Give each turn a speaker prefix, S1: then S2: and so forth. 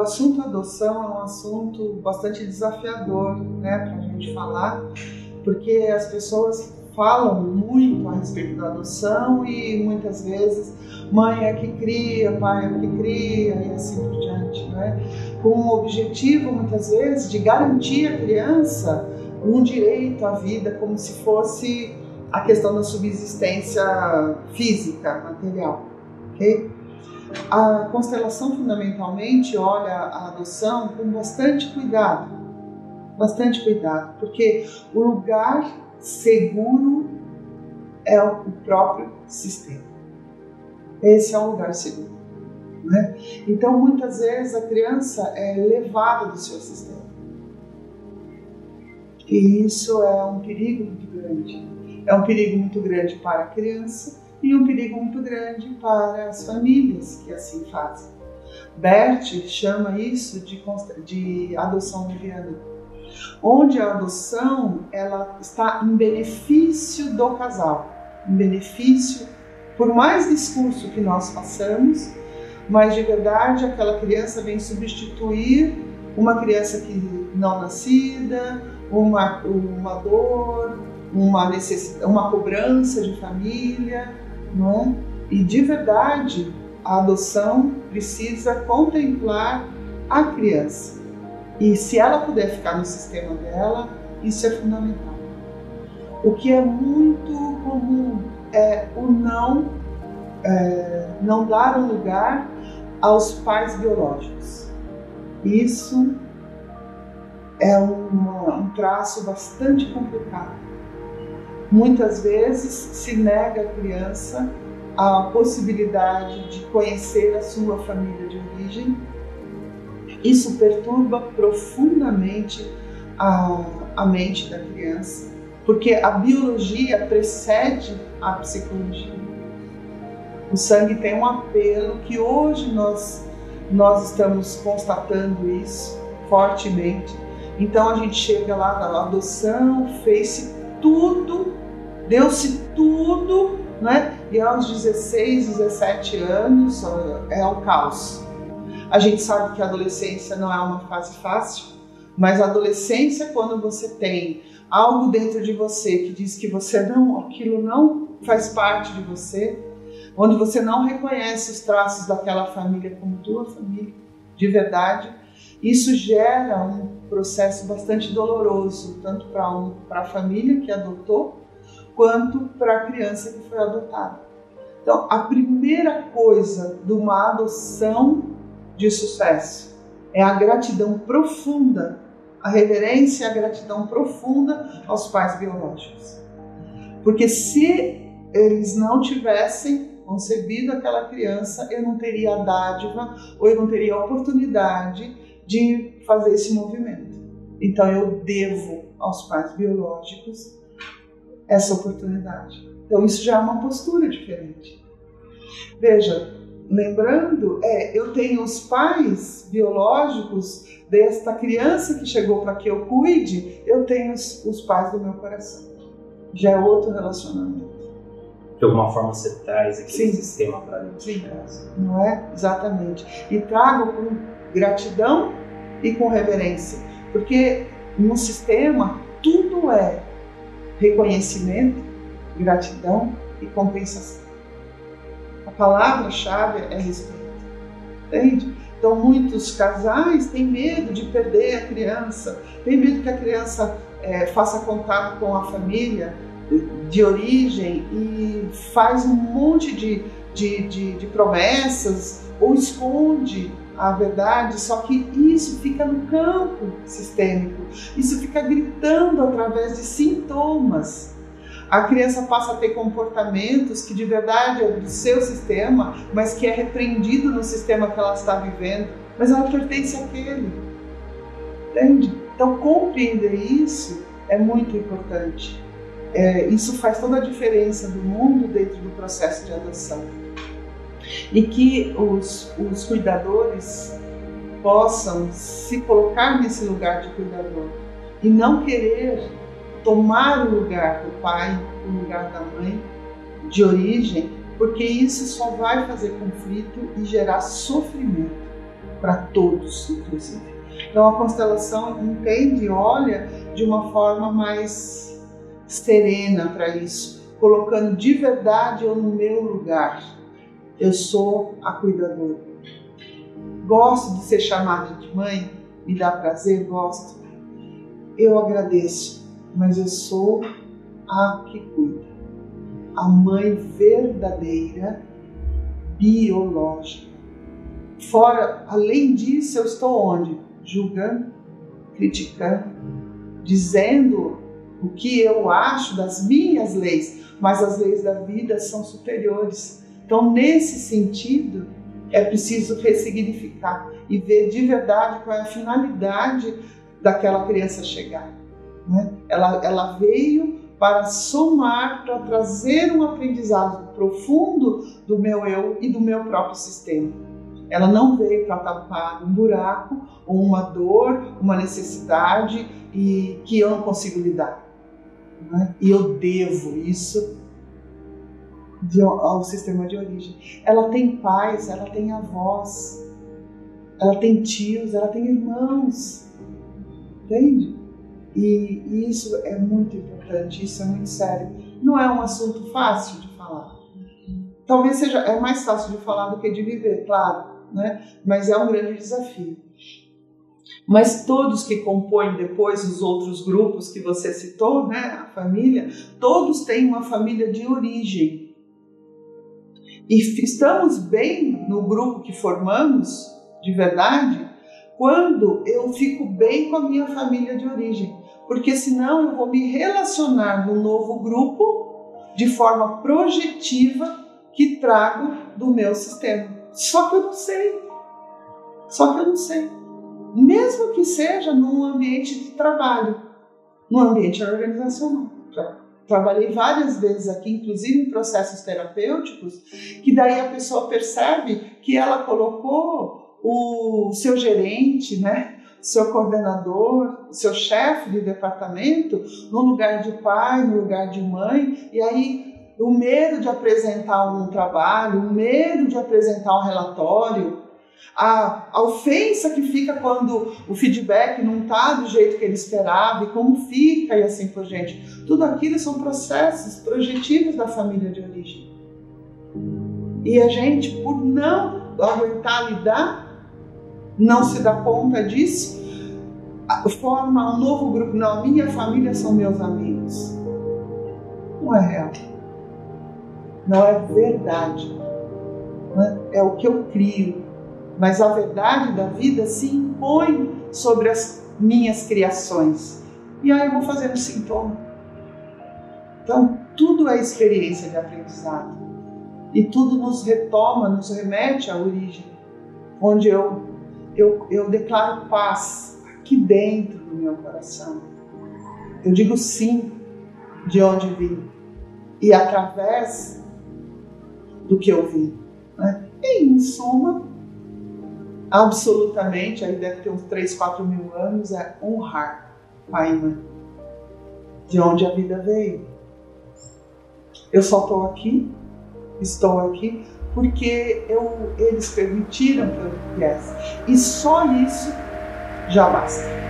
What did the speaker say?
S1: assunto adoção é um assunto bastante desafiador, né, para a gente falar, porque as pessoas falam muito a respeito da adoção e muitas vezes mãe é que cria, pai é que cria e assim por diante, né? Com o objetivo muitas vezes de garantir à criança um direito à vida como se fosse a questão da subsistência física, material, ok? A constelação fundamentalmente olha a adoção com bastante cuidado, bastante cuidado, porque o lugar seguro é o próprio sistema. Esse é o lugar seguro. Né? Então, muitas vezes a criança é levada do seu sistema. E isso é um perigo muito grande. É um perigo muito grande para a criança e um perigo muito grande para as famílias que assim fazem. Bert chama isso de, de adoção leviana onde a adoção ela está em benefício do casal, em benefício, por mais discurso que nós façamos, mas de verdade aquela criança vem substituir uma criança que não nascida, uma, uma dor, uma necessidade, uma cobrança de família, não? É? E de verdade a adoção precisa contemplar a criança e se ela puder ficar no sistema dela, isso é fundamental. O que é muito comum é o não, é, não dar um lugar aos pais biológicos. Isso é uma, um traço bastante complicado. Muitas vezes se nega à criança a possibilidade de conhecer a sua família de origem isso perturba profundamente a, a mente da criança, porque a biologia precede a psicologia. O sangue tem um apelo que hoje nós, nós estamos constatando isso fortemente. Então a gente chega lá na adoção, fez-se tudo, deu-se tudo, né? E aos 16, 17 anos é o caos. A gente sabe que a adolescência não é uma fase fácil, mas a adolescência, quando você tem algo dentro de você que diz que você não, aquilo não faz parte de você, onde você não reconhece os traços daquela família como tua família, de verdade, isso gera um processo bastante doloroso, tanto para um, a família que adotou, quanto para a criança que foi adotada. Então, a primeira coisa de uma adoção de sucesso. É a gratidão profunda, a reverência e a gratidão profunda aos pais biológicos. Porque se eles não tivessem concebido aquela criança, eu não teria a dádiva ou eu não teria a oportunidade de fazer esse movimento. Então eu devo aos pais biológicos essa oportunidade. Então isso já é uma postura diferente. Veja, lembrando, é, eu tenho os pais biológicos desta criança que chegou para que eu cuide, eu tenho os, os, pais do meu coração. Já é outro relacionamento.
S2: De alguma forma você traz aquele Sim. sistema para dentro Sim. de casa.
S1: Não é? Exatamente. E trago com gratidão e com reverência. Porque no sistema tudo é reconhecimento, gratidão e compensação. A palavra-chave é respeito. Entende? Então, muitos casais têm medo de perder a criança, têm medo que a criança é, faça contato com a família de origem e faz um monte de, de, de, de promessas ou esconde a verdade, só que isso fica no campo sistêmico, isso fica gritando através de sintomas a criança passa a ter comportamentos que de verdade é do seu sistema, mas que é repreendido no sistema que ela está vivendo, mas ela pertence àquele. Entende? Então, compreender isso é muito importante. É, isso faz toda a diferença do mundo dentro do processo de adoção. E que os, os cuidadores possam se colocar nesse lugar de cuidador e não querer tomar o lugar do pai, o lugar da mãe de origem, porque isso só vai fazer conflito e gerar sofrimento. para todos, inclusive. Então a constelação entende olha de uma forma mais serena para isso, colocando de verdade eu no meu lugar. Eu sou a cuidadora. Gosto de ser chamada de mãe, me dá prazer, gosto. Eu agradeço, mas eu sou a que cuida. A mãe verdadeira, biológica. Fora, além disso, eu estou onde? Julgando, criticando, dizendo o que eu acho das minhas leis, mas as leis da vida são superiores. Então, nesse sentido, é preciso ressignificar e ver de verdade qual é a finalidade daquela criança chegar. Né? Ela, ela veio para somar, para trazer um aprendizado profundo do meu eu e do meu próprio sistema. Ela não veio para tapar um buraco ou uma dor, uma necessidade e que eu não consigo lidar. Né? E eu devo isso de, ao sistema de origem. Ela tem pais, ela tem avós, ela tem tios, ela tem irmãos. Entende? E, e isso é muito importante, isso é muito sério. Não é um assunto fácil de falar. Talvez seja é mais fácil de falar do que de viver, claro, né? Mas é um grande desafio. Mas todos que compõem depois os outros grupos que você citou, né, a família, todos têm uma família de origem. E estamos bem no grupo que formamos, de verdade, quando eu fico bem com a minha família de origem. Porque senão eu vou me relacionar no novo grupo de forma projetiva que trago do meu sistema. Só que eu não sei. Só que eu não sei. Mesmo que seja num ambiente de trabalho, no ambiente organizacional. Trabalhei várias vezes aqui, inclusive em processos terapêuticos, que daí a pessoa percebe que ela colocou o seu gerente, né, seu coordenador, seu chefe de departamento no lugar de pai, no lugar de mãe, e aí o medo de apresentar um trabalho, o medo de apresentar um relatório, a, a ofensa que fica quando o feedback não está do jeito que ele esperava e como fica e assim por diante. Tudo aquilo são processos projetivos da família de origem. E a gente, por não aguentar lidar, não se dá conta disso, forma um novo grupo. Não, minha família são meus amigos. Não é real. Não é verdade. É? é o que eu crio mas a verdade da vida se impõe sobre as minhas criações. E aí eu vou fazendo sintoma. Então, tudo é experiência de aprendizado. E tudo nos retoma, nos remete à origem, onde eu, eu, eu declaro paz aqui dentro do meu coração. Eu digo sim de onde vim e através do que eu vim. Né? E, em suma, absolutamente, aí deve ter uns 3, 4 mil anos, é honrar pai e mãe, de onde a vida veio. Eu só estou aqui, estou aqui, porque eu, eles permitiram que eu viesse. E só isso já basta.